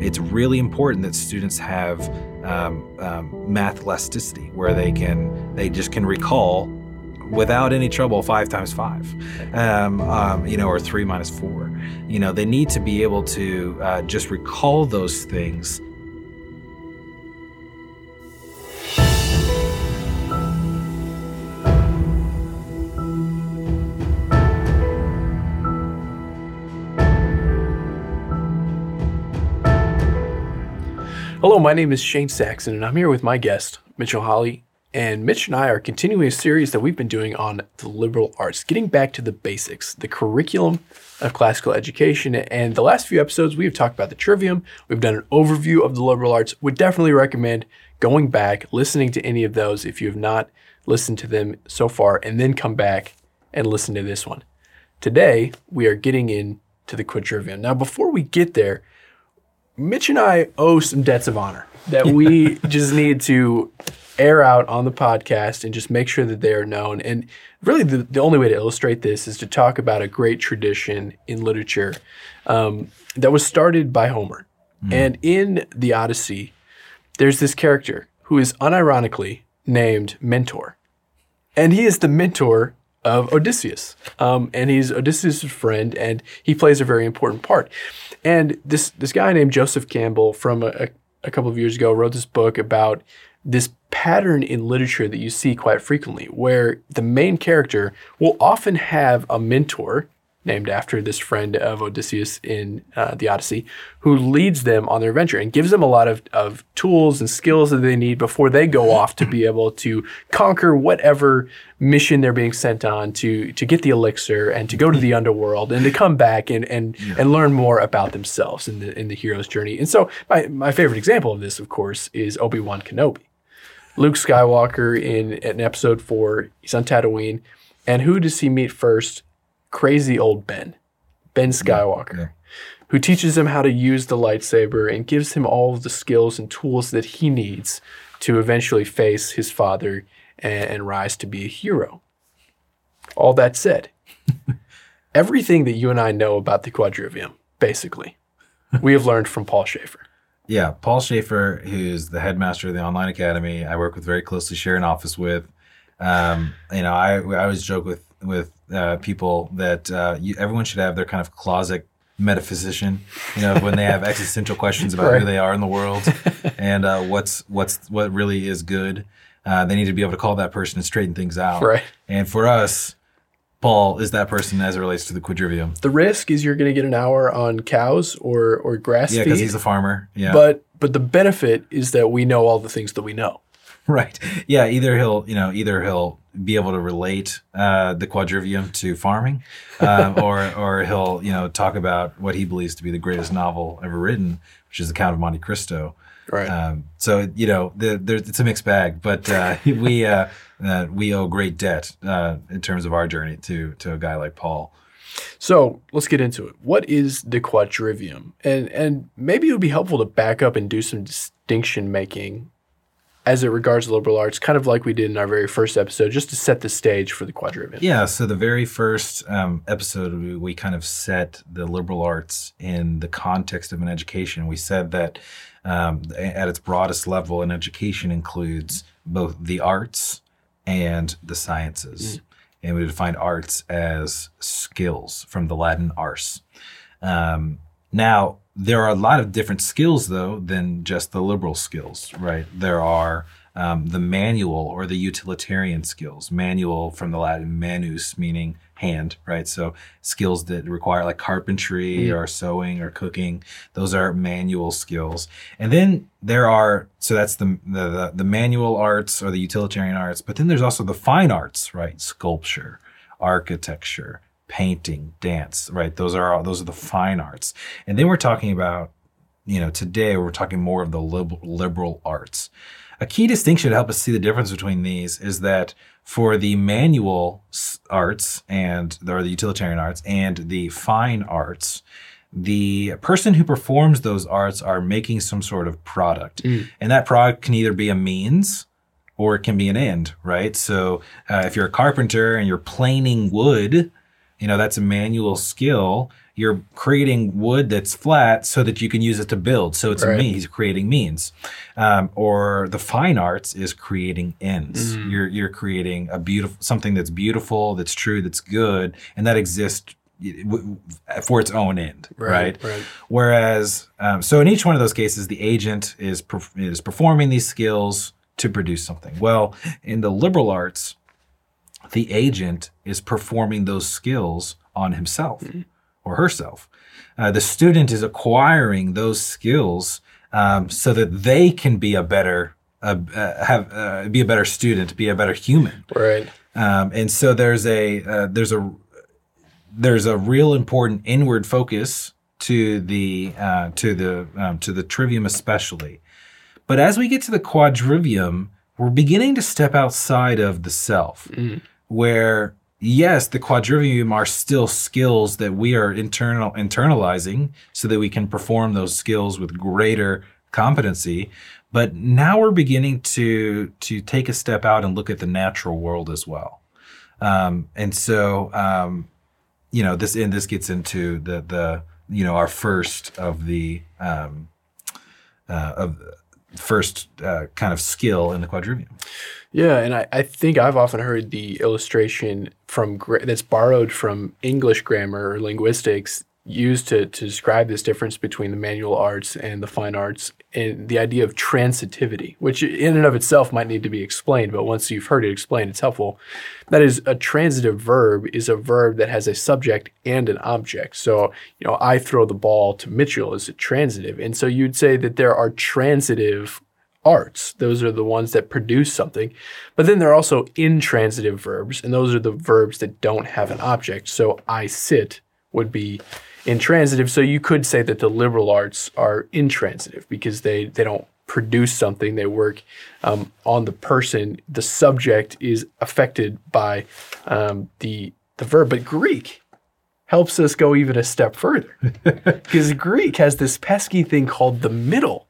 it's really important that students have um, um, math elasticity, where they can they just can recall without any trouble five times five, um, um, you know, or three minus four. You know, they need to be able to uh, just recall those things. Hello, my name is Shane Saxon, and I'm here with my guest, Mitchell Holly. And Mitch and I are continuing a series that we've been doing on the liberal arts, getting back to the basics, the curriculum of classical education. And the last few episodes, we have talked about the trivium. We've done an overview of the liberal arts. Would definitely recommend going back, listening to any of those if you have not listened to them so far, and then come back and listen to this one. Today, we are getting into the quadrivium. Now, before we get there, Mitch and I owe some debts of honor that we just need to air out on the podcast and just make sure that they are known. And really, the, the only way to illustrate this is to talk about a great tradition in literature um, that was started by Homer. And in the Odyssey, there's this character who is unironically named Mentor. And he is the mentor of Odysseus. Um, and he's Odysseus' friend, and he plays a very important part. And this this guy named Joseph Campbell from a, a couple of years ago wrote this book about this pattern in literature that you see quite frequently, where the main character will often have a mentor named after this friend of Odysseus in uh, the Odyssey, who leads them on their adventure and gives them a lot of, of tools and skills that they need before they go off to be able to conquer whatever mission they're being sent on to to get the elixir and to go to the underworld and to come back and and, and learn more about themselves in the in the hero's journey. And so my, my favorite example of this, of course, is Obi-Wan Kenobi. Luke Skywalker in, in episode four, he's on Tatooine. And who does he meet first? Crazy old Ben, Ben Skywalker, yeah. who teaches him how to use the lightsaber and gives him all of the skills and tools that he needs to eventually face his father and, and rise to be a hero. All that said, everything that you and I know about the quadrivium, basically, we have learned from Paul Schaefer. Yeah, Paul Schaefer, who's the headmaster of the online academy, I work with very closely, share an office with. Um, you know, I I always joke with with uh, people that uh, you, everyone should have their kind of closet metaphysician. You know, when they have existential questions about Right. who they are in the world and uh, what's what's what really is good, uh, they need to be able to call that person and straighten things out. Right. And for us, Paul is that person as it relates to the quadrivium. The risk is you're going to get an hour on cows or or grass Yeah, because he's a farmer. Yeah. But but the benefit is that we know all the things that we know. Right. Yeah. Either he'll, you know, either he'll be able to relate uh, the quadrivium to farming, um, or or he'll, you know, talk about what he believes to be the greatest novel ever written, which is The Count of Monte Cristo. Right. Um, so you know, the, it's a mixed bag, but uh, we uh, uh, we owe great debt uh, in terms of our journey to to a guy like Paul. So let's get into it. What is the quadrivium? And and maybe it would be helpful to back up and do some distinction making as it regards the liberal arts, kind of like we did in our very first episode, just to set the stage for the quadrivium. Yeah, so the very first um, episode, we, we kind of set the liberal arts in the context of an education. We said that um, at its broadest level, an education includes both the arts and the sciences. And we defined arts as skills from the Latin ars. Um, now, there are a lot of different skills, though, than just the liberal skills, right? There are um, the manual or the utilitarian skills. Manual from the Latin manus, meaning hand, right? So skills that require like carpentry or sewing or cooking. Those are manual skills. And then there are so that's the, the the the manual arts or the utilitarian arts. But then there's also the fine arts, right? Sculpture, architecture, painting, dance, right? Those are all, those are the fine arts. And then we're talking about, you know, today we're talking more of the lib- liberal arts. A key distinction to help us see the difference between these is that for the manual arts and or the utilitarian arts and the fine arts, the person who performs those arts are making some sort of product, and that product can either be a means or it can be an end, right? So uh, if you're a carpenter and you're planing wood, you know that's a manual skill. you're creating wood that's flat so that you can use it to build. So it's Right. a means. He's creating means. Um, or the fine arts is creating ends. Mm. You're you're creating a beautiful something that's beautiful, that's true, that's good, and that exists for its own end, right? Right. Whereas, um, so in each one of those cases, the agent is perf- is performing these skills to produce something. Well, in the liberal arts, the agent is performing those skills on himself or herself. Uh, the student is acquiring those skills um, so that they can be a better uh, uh, have uh, be a better student, be a better human. Right. Um, and so there's a uh, there's a there's a real important inward focus to the uh, to the um, to the trivium especially. But as we get to the quadrivium, we're beginning to step outside of the self, where yes, the quadrivium are still skills that we are internal internalizing so that we can perform those skills with greater competency. But now we're beginning to to take a step out and look at the natural world as well. Um, and so, um, you know, this and this gets into the the you know our first of the um, uh, of first uh, kind of skill in the quadrivium. Yeah, and I, I think I've often heard the illustration from gra- that's borrowed from English grammar or linguistics used to, to describe this difference between the manual arts and the fine arts and the idea of transitivity, which in and of itself might need to be explained, but once you've heard it explained, it's helpful. That is, a transitive verb is a verb that has a subject and an object. So, you know, I throw the ball to Mitchell is a transitive. And so you'd say that there are transitive arts. Those are the ones that produce something. But then there are also intransitive verbs, and those are the verbs that don't have an object. So I sit would be intransitive. So you could say that the liberal arts are intransitive because they, they don't produce something, they work um, on the person. The subject is affected by um, the, the verb. But Greek helps us go even a step further because Greek has this pesky thing called the middle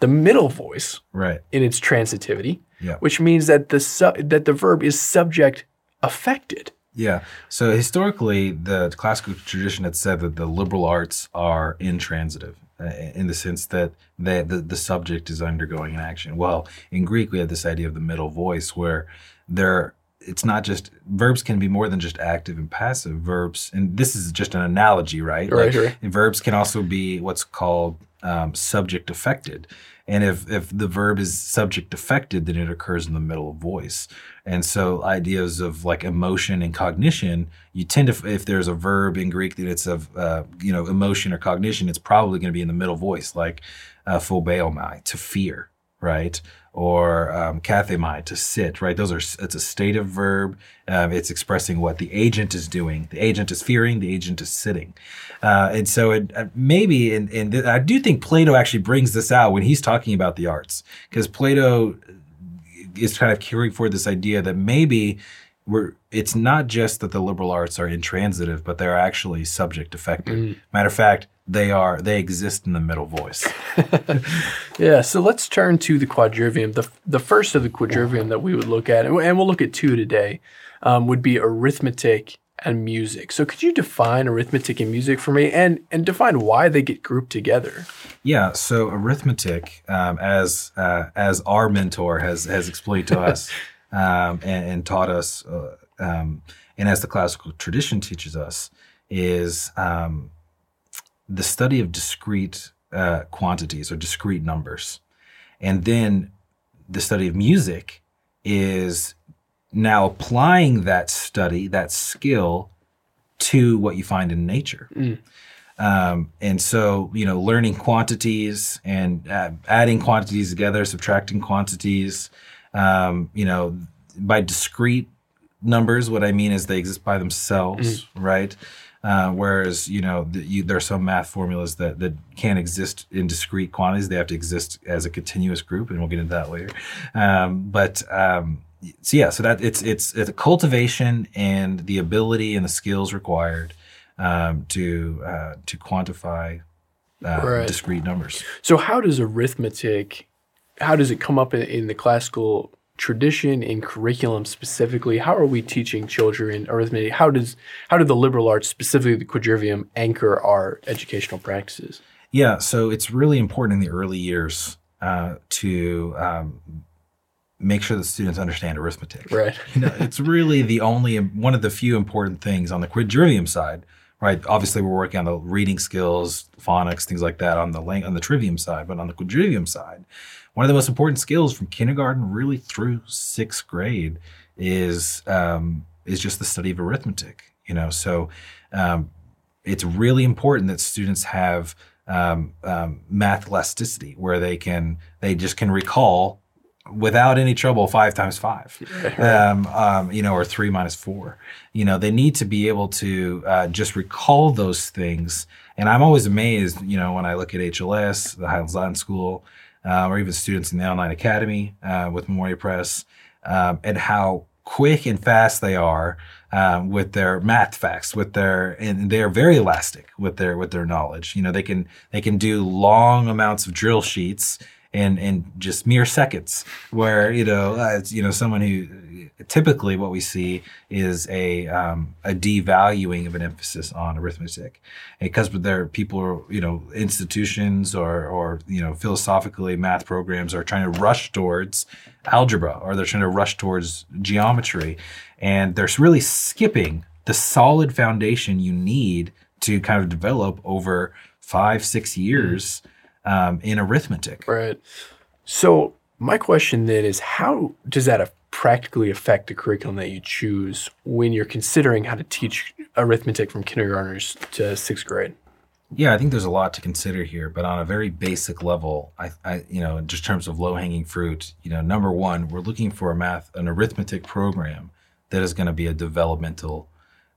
the middle voice Right. in its transitivity, Yeah. which means that the su- that the verb is subject affected. Yeah. So historically, the classical tradition had said that the liberal arts are intransitive uh, in the sense that they, the, the subject is undergoing an action. Well, in Greek, we have this idea of the middle voice where there it's not just verbs can be more than just active and passive verbs and this is just an analogy right Right, right. verbs can also be what's called um, subject affected. And if if the verb is subject affected then it occurs in the middle of voice. And so ideas of like emotion and cognition you tend to if there's a verb in greek that it's of uh, you know emotion or cognition it's probably going to be in the middle voice like uh, phobeomai to fear right? Or um, kathemai to sit right? Those are it's a stative verb. Um, it's expressing what the agent is doing. The agent is fearing the agent is sitting. Uh, and so it uh, maybe and, and i do think plato actually brings this out when he's talking about the arts because plato is kind of carrying forward this idea that maybe we're it's not just that the liberal arts are intransitive but they're actually subject affected matter of fact they are they exist in the middle voice Yeah, so let's turn to the quadrivium. The, the first of the quadrivium that we would look at, and we'll look at two today, um, would be arithmetic and music. So could you define arithmetic and music for me and, and define why they get grouped together? Yeah, so arithmetic, um, as uh, as our mentor has has explained to us um, and, and taught us, uh, um, and as the classical tradition teaches us, is um, the study of discrete uh, quantities or discrete numbers, and then the study of music is now applying that study, that skill, to what you find in nature. Um, and so, you know, learning quantities and uh, adding quantities together, subtracting quantities, um, you know, by discrete numbers, what I mean is they exist by themselves, right? Uh, whereas, you know, the, you, there are some math formulas that, that can't exist in discrete quantities. They have to exist as a continuous group, and we'll get into that later. Um, but um, so yeah, so that it's it's it's a cultivation and the ability and the skills required um, to uh, to quantify uh, Right. discrete numbers. So how does arithmetic, how does it come up in, in the classical tradition in curriculum specifically? How are we teaching children arithmetic? How does how do the liberal arts, specifically the quadrivium, anchor our educational practices? Yeah, so it's really important in the early years uh, to um, make sure the students understand arithmetic. Right. You know, it's really the only one of the few important things on the quadrivium side. Right. Obviously, we're working on the reading skills, phonics, things like that on the lang- on the trivium side, but on the quadrivium side, one of the most important skills from kindergarten really through sixth grade is um, is just the study of arithmetic. You know, so um, it's really important that students have um, um, math elasticity, where they can they just can recall without any trouble five times five, um, um, you know, or three minus four. You know, they need to be able to uh, just recall those things. And I'm always amazed, you know, when I look at HLS, the Highlands Latin School, uh, or even students in the online academy uh, with Memoria Press, um, and how quick and fast they are um, with their math facts, with their and they're very elastic with their with their knowledge. You know, they can they can do long amounts of drill sheets in in just mere seconds. Where you know, uh, you know, someone who typically what we see is a um, a devaluing of an emphasis on arithmetic, because there are people, you know, institutions or or you know, philosophically math programs are trying to rush towards algebra or they're trying to rush towards geometry, and they're really skipping the solid foundation you need to kind of develop over five six years um, in arithmetic. Right. So my question then is, how does that practically affect the curriculum that you choose when you're considering how to teach arithmetic from kindergartners to sixth grade? Yeah, I think there's a lot to consider here, but on a very basic level, I, I you know, in just terms of low hanging fruit, you know, number one, we're looking for a math, an arithmetic program that is going to be a developmental,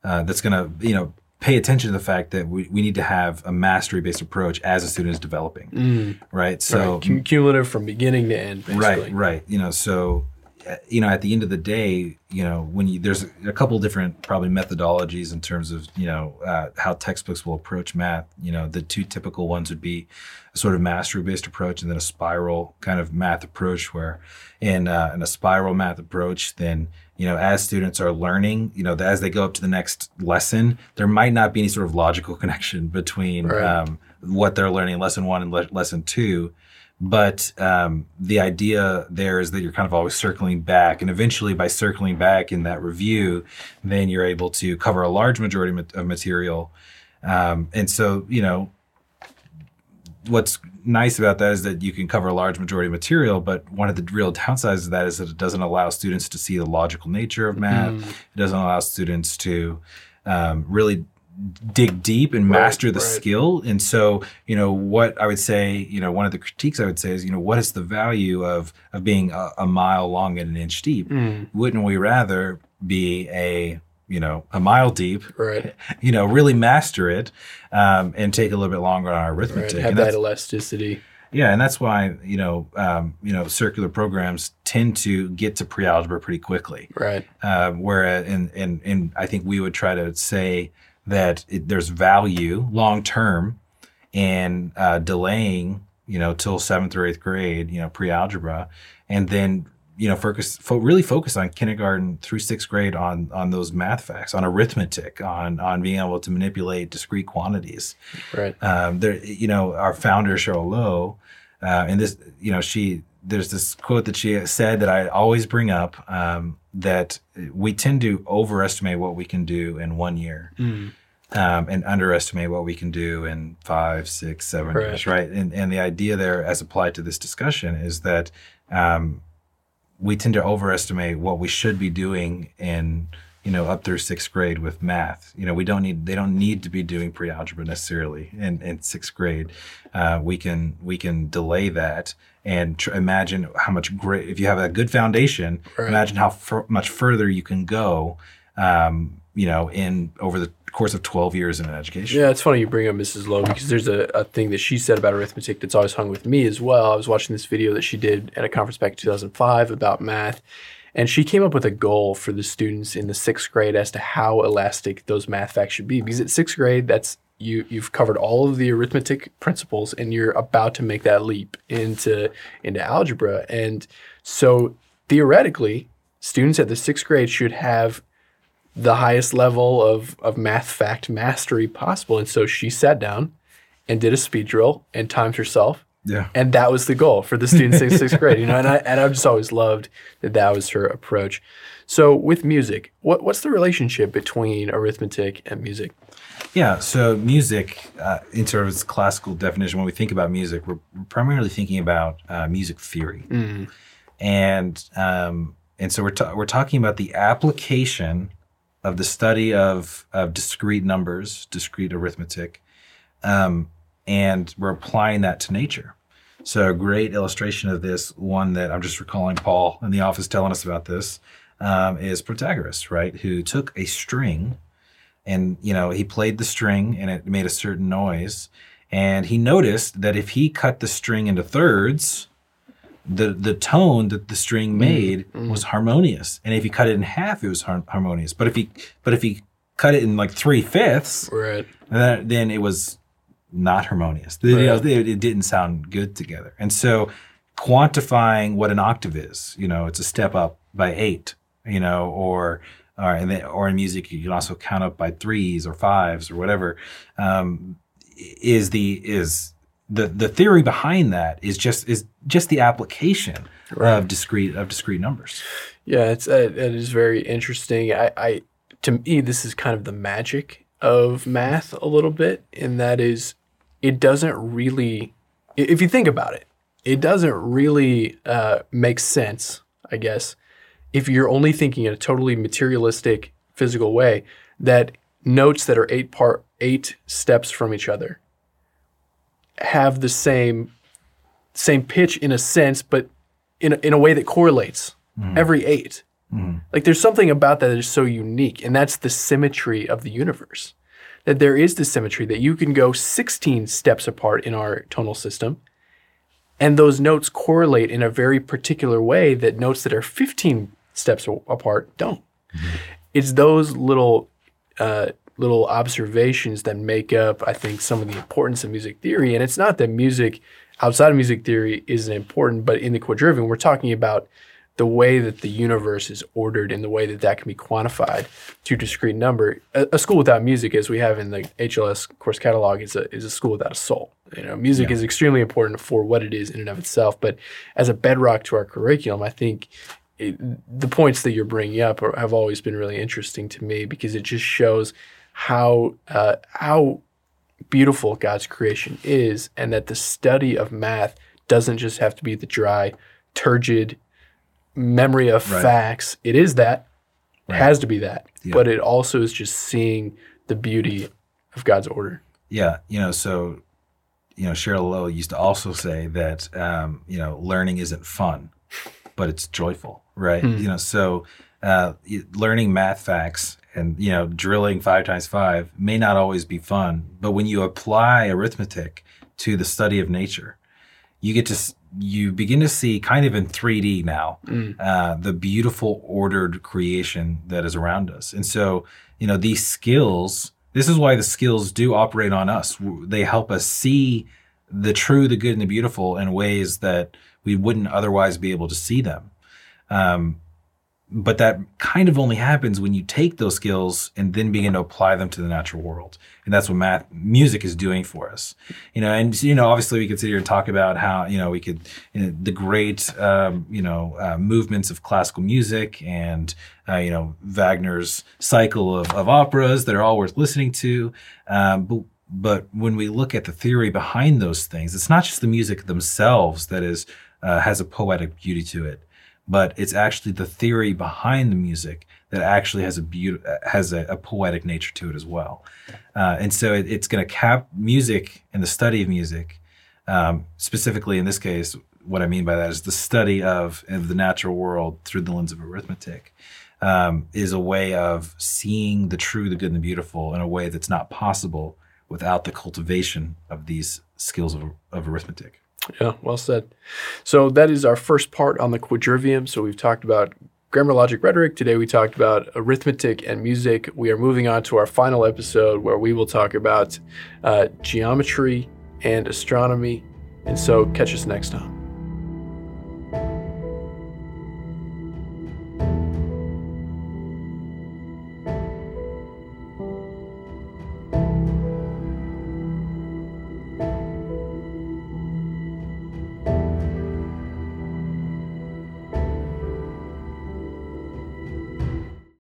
uh, that's going to, you know, pay attention to the fact that we, we need to have a mastery based approach as a student is developing, right? So, right. Cumulative from beginning to end, basically. right, right, you know, so uh, you know, at the end of the day, you know, when you there's a couple different probably methodologies in terms of you know uh, how textbooks will approach math. You know, the two typical ones would be a sort of mastery based approach and then a spiral kind of math approach, where in uh, in a spiral math approach, then you know, as students are learning, you know, as they go up to the next lesson, there might not be any sort of logical connection between Right. um, what they're learning in lesson one and le- lesson two. But um, the idea there is that you're kind of always circling back, and eventually, by circling back in that review, then you're able to cover a large majority of material. Um, and so, you know, what's nice about that is that you can cover a large majority of material, but one of the real downsides of that is that it doesn't allow students to see the logical nature of math. Mm. It doesn't allow students to um, really dig deep and master the right. skill. And so, you know, what I would say, you know, one of the critiques I would say is, you know, what is the value of of being a, a mile long and an inch deep? Mm. Wouldn't we rather be a you know a mile deep Right. you know really master it um, and take a little bit longer on our Right. arithmetic Have and that elasticity. yeah and that's why you know um, you know circular programs tend to get to pre-algebra pretty quickly Right. um, where and, and and I think we would try to say that it, there's value long term in uh, delaying you know till seventh or eighth grade you know pre-algebra and then you know focus fo- really focus on kindergarten through sixth grade on on those math facts on arithmetic on on being able to manipulate discrete quantities Right. um, there, you know, our founder Cheryl Lowe, uh, and this, you know, she there's this quote that she said that I always bring up um, that we tend to overestimate what we can do in one year. Mm. Um, and underestimate what we can do in five, six, seven Correct. years, right? And and the idea there, as applied to this discussion, is that um, we tend to overestimate what we should be doing in you know up through sixth grade with math you know we don't need they don't need to be doing pre-algebra necessarily in, in sixth grade uh, we can we can delay that and tr- imagine how much great if you have a good foundation Right. imagine how f- much further you can go um, you know in over the course of 12 years in an education Yeah, it's funny you bring up Mrs. Lowe because there's a, a thing that she said about arithmetic that's always hung with me as well. I was watching this video that she did at a conference back in 2005 about math, and she came up with a goal for the students in the sixth grade as to how elastic those math facts should be. Because at sixth grade, that's you you've covered all of the arithmetic principles, and you're about to make that leap into into algebra, and so theoretically, students at the sixth grade should have the highest level of, of math fact mastery possible. And so she sat down and did a speed drill and timed herself. Yeah. And that was the goal for the students in sixth grade, you know, and I, and I've just always loved that that was her approach. So with music, what, what's the relationship between arithmetic and music? Yeah, so music, uh, in sort of its classical definition, when we think about music, we're primarily thinking about uh, music theory, and um, and so we're ta- we're talking about the application of the study of of discrete numbers, discrete arithmetic, um, and we're applying that to nature. So a great illustration of this, one that I'm just recalling Paul in the office telling us about this, um, is Protagoras, right? Who took a string and you know he played the string and it made a certain noise and he noticed that if he cut the string into thirds the the tone that the string made was harmonious. And if he cut it in half it was har- harmonious. But if he but if he cut it in like three fifths Right. then, then it was not harmonious. You know, it, it didn't sound good together. And so quantifying what an octave is you know it's a step up by eight you know or or, and then, or in music you can also count up by threes or fives or whatever. Um, is the is the the theory behind that is just is just the application of discrete of discrete numbers. Yeah, it's uh, it is very interesting. I, I to me this is kind of the magic of math a little bit, and that is it doesn't really, if you think about it, it doesn't really uh, make sense, I guess, if you're only thinking in a totally materialistic physical way that notes that are eight part eight steps from each other have the same same pitch in a sense, but in a, in a way that correlates mm. every 8 mm. Like there's something about that that is so unique, and that's the symmetry of the universe. That there is the symmetry that you can go 16 steps apart in our tonal system, and those notes correlate in a very particular way that notes that are 15 steps apart don't. Mm-hmm. It's those little uh, little observations that make up, I think, some of the importance of music theory. And it's not that music outside of music theory isn't important, but in the quadrivium, we're talking about the way that the universe is ordered and the way that that can be quantified to a discrete number. A, a school without music, as we have in the HLS course catalog, is a is a school without a soul. You know, music is extremely important for what it is in and of itself, but as a bedrock to our curriculum, I think it, the points that you're bringing up are, have always been really interesting to me because it just shows how uh, how beautiful God's creation is, and that the study of math doesn't just have to be the dry, turgid memory of Right. facts. It is that, it has to be that, Yeah. but it also is just seeing the beauty of God's order. Yeah, you know, so you know, Cheryl Lowe used to also say that um, you know, learning isn't fun, but it's joyful, right? You know, so uh, learning math facts and you know, drilling five times five may not always be fun, but when you apply arithmetic to the study of nature, you get to you begin to see kind of in 3D now uh, the beautiful ordered creation that is around us. And so, you know, these skills, this is why the skills do operate on us. They help us see the true, the good, and the beautiful in ways that we wouldn't otherwise be able to see them. Um, but that kind of only happens when you take those skills and then begin to apply them to the natural world. And that's what math music is doing for us. You know and you know obviously we could sit here and talk about how you know we could you know, the great um, you know uh, movements of classical music and uh, you know wagner's cycle of, of operas that are all worth listening to. Um, but but when we look at the theory behind those things it's not just the music themselves that is uh, has a poetic beauty to it but it's actually the theory behind the music that actually has a beauty, has a, a poetic nature to it as well. Uh, and so it, it's going to cap music and the study of music, um, specifically in this case. What I mean by that is the study of, of the natural world through the lens of arithmetic um, is a way of seeing the true, the good, and the beautiful in a way that's not possible without the cultivation of these skills of, of arithmetic. Yeah, well said. So that is our first part on the quadrivium. So we've talked about grammar, logic, rhetoric. Today we talked about arithmetic and music. We are moving on to our final episode where we will talk about uh, geometry and astronomy. And so catch us next time.